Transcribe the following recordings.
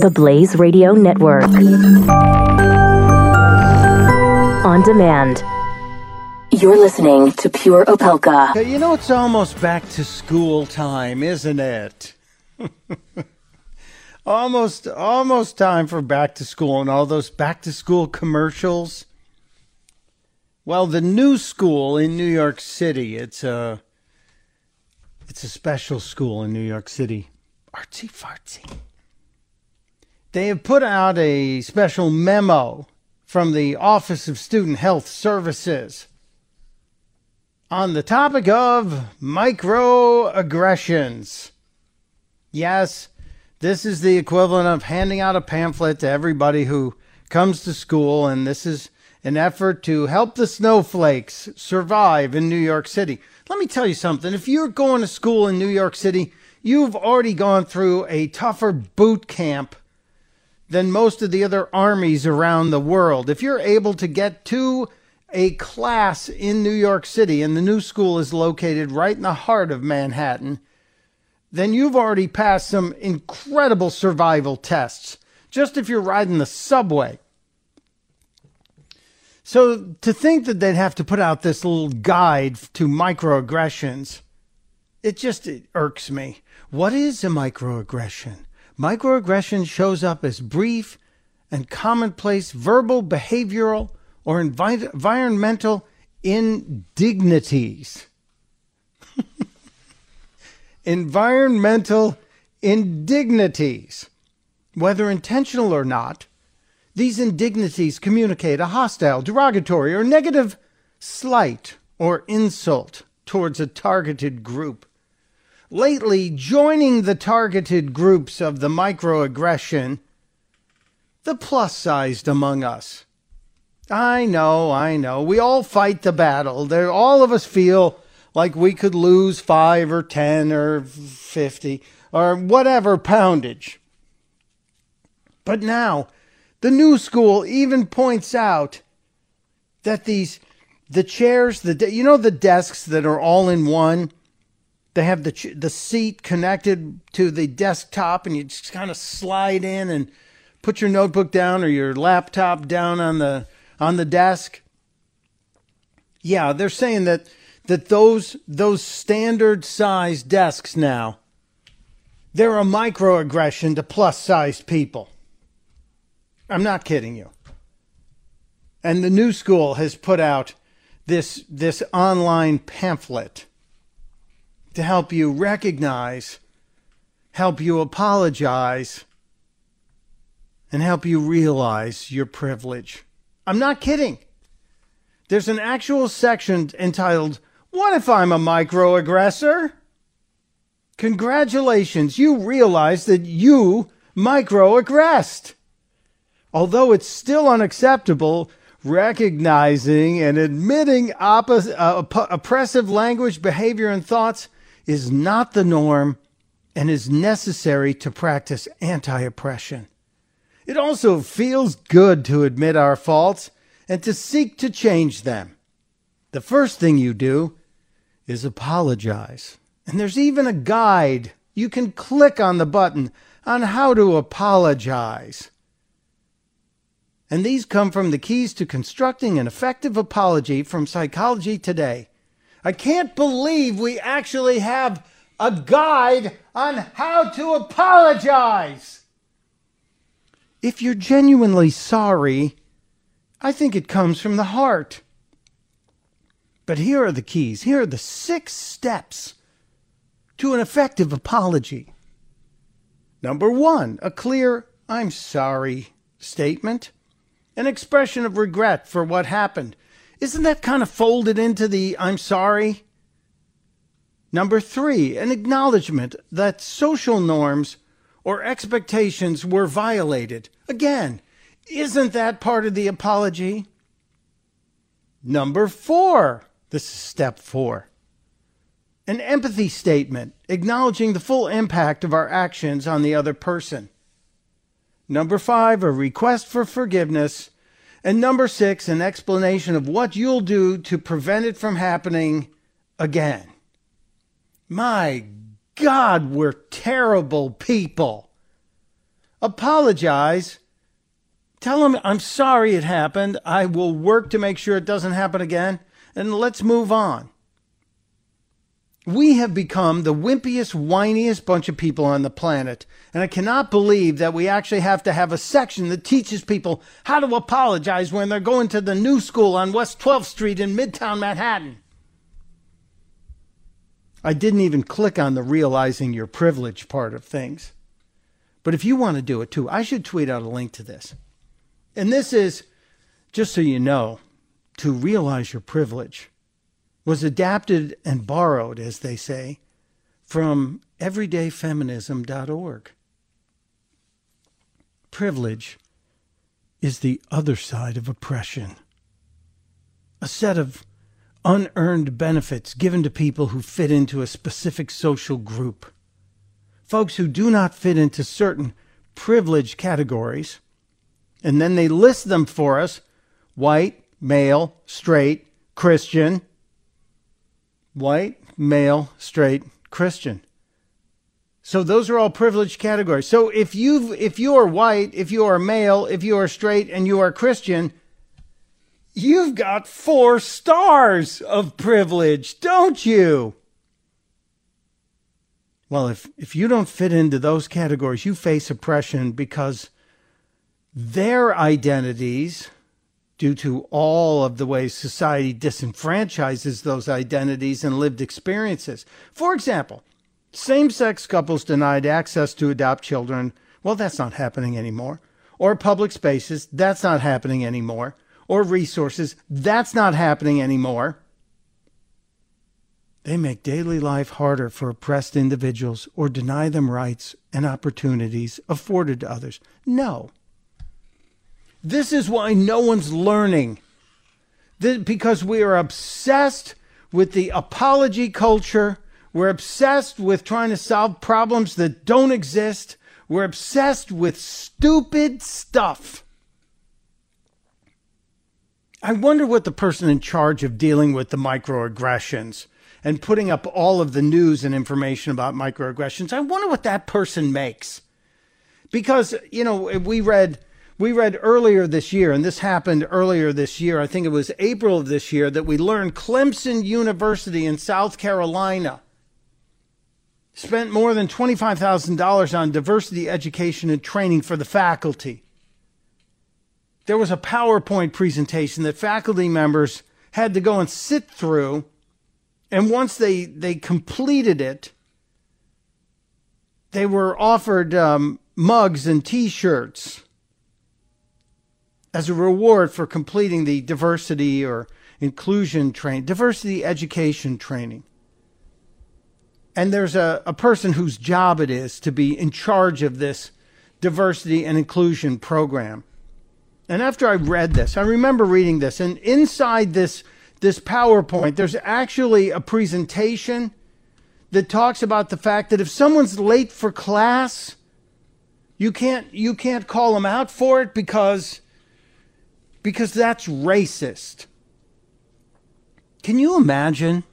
The Blaze Radio Network. On demand. You're listening to Pure Opelka. You know, it's almost back to school time, isn't it? almost, almost time for back to school and all those back to school commercials. Well, the new school in New York City, it's a, it's a special school in New York City. Artsy fartsy. They have put out a special memo from the Office of Student Health Services on the topic of microaggressions. Yes, this is the equivalent of handing out a pamphlet to everybody who comes to school, and this is an effort to help the snowflakes survive in New York City. Let me tell you something. If you're going to school in New York City, you've already gone through a tougher boot camp than most of the other armies around the world. If you're able to get to a class in New York City, and the new school is located right in the heart of Manhattan, then you've already passed some incredible survival tests. Just if you're riding the subway. So to think that they'd have to put out this little guide to microaggressions, it just it irks me. What is a microaggression? Microaggression shows up as brief and commonplace verbal, behavioral, or envi- environmental indignities. environmental indignities. Whether intentional or not, these indignities communicate a hostile, derogatory, or negative slight or insult towards a targeted group lately joining the targeted groups of the microaggression, the plus sized among us. I know, I know. We all fight the battle. All of us feel like we could lose five or ten or fifty or whatever poundage. But now, the new school even points out that these the chairs, the you know the desks that are all in one they have the the seat connected to the desktop, and you just kind of slide in and put your notebook down or your laptop down on the on the desk. Yeah, they're saying that that those those standard size desks now they're a microaggression to plus sized people. I'm not kidding you. And the new school has put out this this online pamphlet to help you recognize, help you apologize, and help you realize your privilege. I'm not kidding. There's an actual section entitled, What if I'm a microaggressor? Congratulations, you realize that you microaggressed. Although it's still unacceptable, recognizing and admitting uh, oppressive language, behavior, and thoughts is not the norm and is necessary to practice anti oppression. It also feels good to admit our faults and to seek to change them. The first thing you do is apologize. And there's even a guide. You can click on the button on how to apologize. And these come from the keys to constructing an effective apology from Psychology Today. I can't believe we actually have a guide on how to apologize. If you're genuinely sorry, I think it comes from the heart. But here are the keys. Here are the six steps to an effective apology. Number one, a clear, I'm sorry statement, an expression of regret for what happened isn't that kind of folded into the I'm sorry? Number three, an acknowledgement that social norms or expectations were violated. Again, isn't that part of the apology? Number four, this is step four, an empathy statement acknowledging the full impact of our actions on the other person. Number five, a request for forgiveness and number six, an explanation of what you'll do to prevent it from happening again. My God, we're terrible people. apologize. Tell them I'm sorry it happened. I will work to make sure it doesn't happen again. And let's move on. We have become the wimpiest, whiniest bunch of people on the planet. And I cannot believe that we actually have to have a section that teaches people how to apologize when they're going to the new school on West 12th Street in Midtown Manhattan. I didn't even click on the realizing your privilege part of things. But if you want to do it too, I should tweet out a link to this. And this is, just so you know, to realize your privilege was adapted and borrowed, as they say, from everydayfeminism.org. Privilege is the other side of oppression, a set of unearned benefits given to people who fit into a specific social group. Folks who do not fit into certain privilege categories, and then they list them for us white, male, straight, Christian, white, male, straight, Christian. So those are all privileged categories. So if you if you are white, if you are male, if you are straight and you are Christian, you've got 4 stars of privilege, don't you? Well, if if you don't fit into those categories, you face oppression because their identities due to all of the ways society disenfranchises those identities and lived experiences. For example, same sex couples denied access to adopt children. Well, that's not happening anymore. Or public spaces, that's not happening anymore. Or resources, that's not happening anymore. They make daily life harder for oppressed individuals or deny them rights and opportunities afforded to others. No. This is why no one's learning. This, because we are obsessed with the apology culture. We're obsessed with trying to solve problems that don't exist. We're obsessed with stupid stuff. I wonder what the person in charge of dealing with the microaggressions and putting up all of the news and information about microaggressions, I wonder what that person makes. Because, you know, we read we read earlier this year, and this happened earlier this year, I think it was April of this year, that we learned Clemson University in South Carolina spent more than $25,000 on diversity education and training for the faculty. There was a PowerPoint presentation that faculty members had to go and sit through, and once they, they completed it, they were offered um, mugs and t shirts as a reward for completing the diversity or inclusion training, diversity education training. And there's a, a person whose job it is to be in charge of this diversity and inclusion program. And after I read this, I remember reading this, and inside this, this PowerPoint, there's actually a presentation that talks about the fact that if someone's late for class, you can't you can't call them out for it because because that's racist. Can you imagine?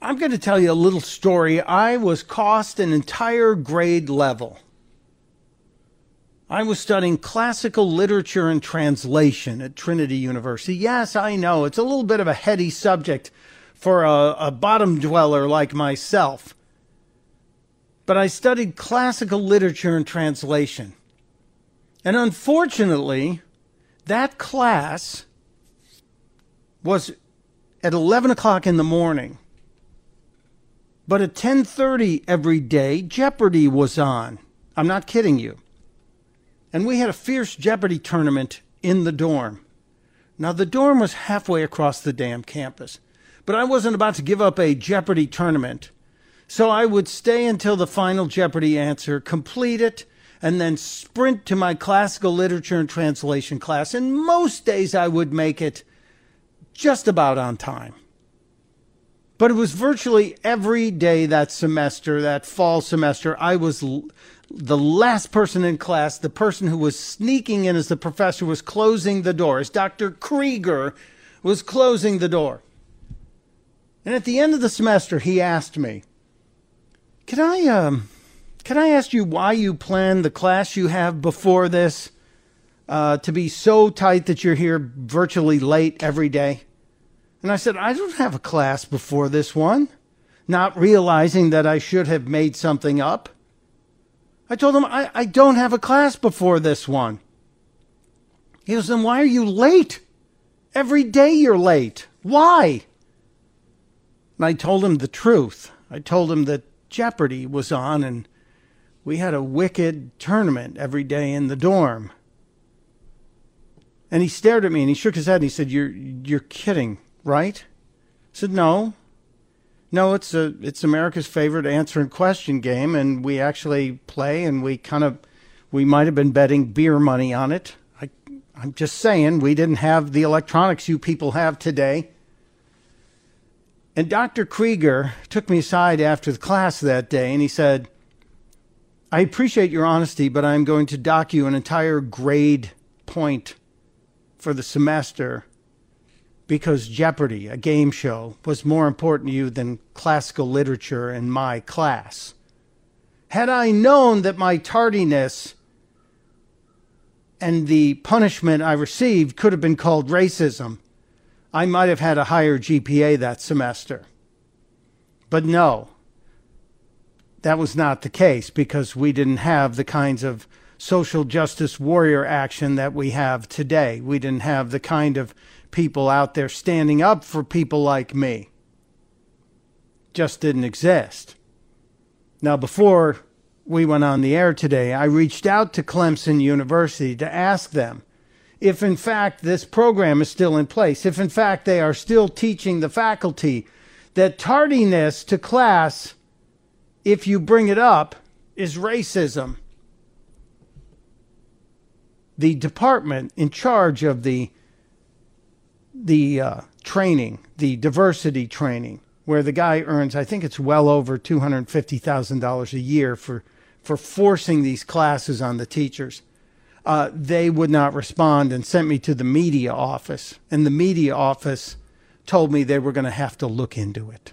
I'm going to tell you a little story. I was cost an entire grade level. I was studying classical literature and translation at Trinity University. Yes, I know it's a little bit of a heady subject for a, a bottom dweller like myself. But I studied classical literature and translation. And unfortunately, that class was at 11 o'clock in the morning. But at 10:30 every day, Jeopardy was on. I'm not kidding you. And we had a fierce Jeopardy tournament in the dorm. Now the dorm was halfway across the damn campus, but I wasn't about to give up a Jeopardy tournament. So I would stay until the final Jeopardy answer, complete it, and then sprint to my classical literature and translation class. And most days I would make it just about on time. But it was virtually every day that semester, that fall semester, I was l- the last person in class, the person who was sneaking in as the professor was closing the door, as Dr. Krieger was closing the door. And at the end of the semester, he asked me, Can I, um, Can I ask you why you plan the class you have before this uh, to be so tight that you're here virtually late every day? And I said, I don't have a class before this one, not realizing that I should have made something up. I told him, I, I don't have a class before this one. He goes, Then why are you late? Every day you're late. Why? And I told him the truth. I told him that Jeopardy was on and we had a wicked tournament every day in the dorm. And he stared at me and he shook his head and he said, You're you're kidding, right? I said, No. No, it's a it's America's favorite answer and question game and we actually play and we kind of we might have been betting beer money on it. I I'm just saying we didn't have the electronics you people have today. And Dr. Krieger took me aside after the class that day and he said, I appreciate your honesty, but I'm going to dock you an entire grade point for the semester because Jeopardy, a game show, was more important to you than classical literature in my class. Had I known that my tardiness and the punishment I received could have been called racism, I might have had a higher GPA that semester. But no, that was not the case because we didn't have the kinds of social justice warrior action that we have today. We didn't have the kind of people out there standing up for people like me. Just didn't exist. Now, before we went on the air today, I reached out to Clemson University to ask them if in fact this program is still in place, if in fact they are still teaching the faculty that tardiness to class, if you bring it up, is racism. The department in charge of the the uh, training, the diversity training, where the guy earns, I think it's well over two hundred fifty thousand dollars a year for for forcing these classes on the teachers uh, they would not respond and sent me to the media office. And the media office told me they were going to have to look into it.